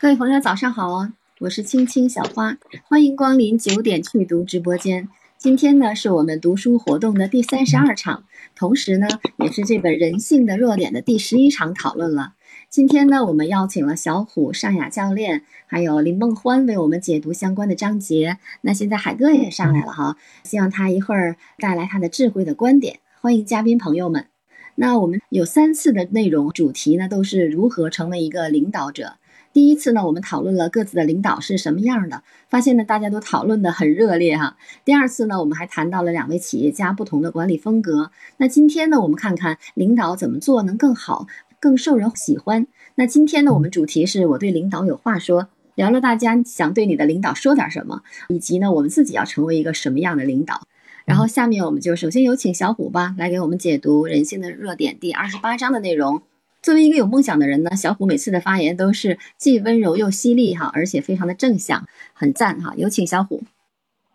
各位朋友，早上好哦！我是青青小花，欢迎光临九点去读直播间。今天呢，是我们读书活动的第三十二场，同时呢，也是这本《人性的弱点》的第十一场讨论了。今天呢，我们邀请了小虎、尚雅教练，还有林梦欢为我们解读相关的章节。那现在海哥也上来了哈，希望他一会儿带来他的智慧的观点。欢迎嘉宾朋友们。那我们有三次的内容主题呢，都是如何成为一个领导者。第一次呢，我们讨论了各自的领导是什么样的，发现呢大家都讨论的很热烈哈。第二次呢，我们还谈到了两位企业家不同的管理风格。那今天呢，我们看看领导怎么做能更好、更受人喜欢。那今天呢，我们主题是我对领导有话说，聊聊大家想对你的领导说点什么，以及呢我们自己要成为一个什么样的领导。然后下面我们就首先有请小虎吧，来给我们解读《人性的热点》第二十八章的内容。作为一个有梦想的人呢，小虎每次的发言都是既温柔又犀利哈，而且非常的正向，很赞哈。有请小虎。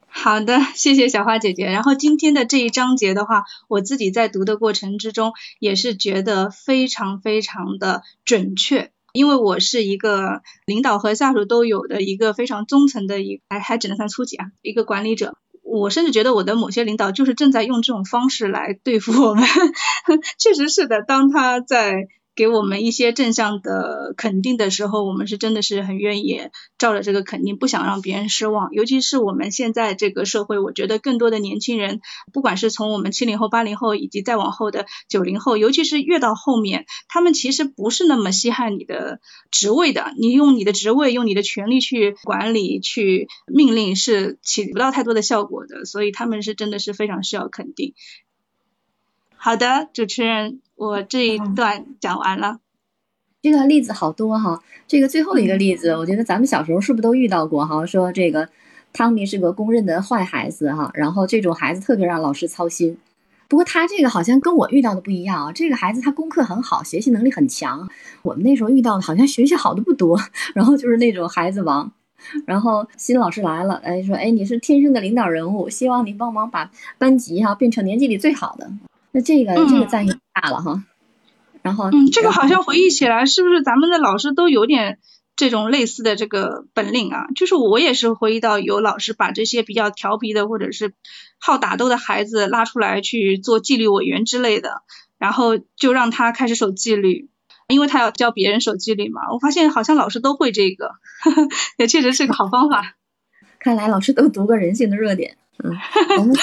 好的，谢谢小花姐姐。然后今天的这一章节的话，我自己在读的过程之中也是觉得非常非常的准确，因为我是一个领导和下属都有的一个非常中层的一还还只能算初级啊一个管理者。我甚至觉得我的某些领导就是正在用这种方式来对付我们，确实是的。当他在给我们一些正向的肯定的时候，我们是真的是很愿意照着这个肯定，不想让别人失望。尤其是我们现在这个社会，我觉得更多的年轻人，不管是从我们七零后、八零后，以及再往后的九零后，尤其是越到后面，他们其实不是那么稀罕你的职位的。你用你的职位、用你的权利去管理、去命令，是起不到太多的效果的。所以他们是真的是非常需要肯定。好的，主持人。我这一段讲完了，这个例子好多哈。这个最后一个例子，我觉得咱们小时候是不是都遇到过哈？说这个汤米是个公认的坏孩子哈，然后这种孩子特别让老师操心。不过他这个好像跟我遇到的不一样啊。这个孩子他功课很好，学习能力很强。我们那时候遇到的好像学习好的不多，然后就是那种孩子王。然后新老师来了，哎说哎你是天生的领导人物，希望你帮忙把班级哈变成年级里最好的。那这个这个赞誉大了哈，然后嗯，这个好像回忆起来，是不是咱们的老师都有点这种类似的这个本领啊？就是我也是回忆到有老师把这些比较调皮的或者是好打斗的孩子拉出来去做纪律委员之类的，然后就让他开始守纪律，因为他要教别人守纪律嘛。我发现好像老师都会这个，也确实是个好方法。看来老师都读过《人性的热点》。嗯，我们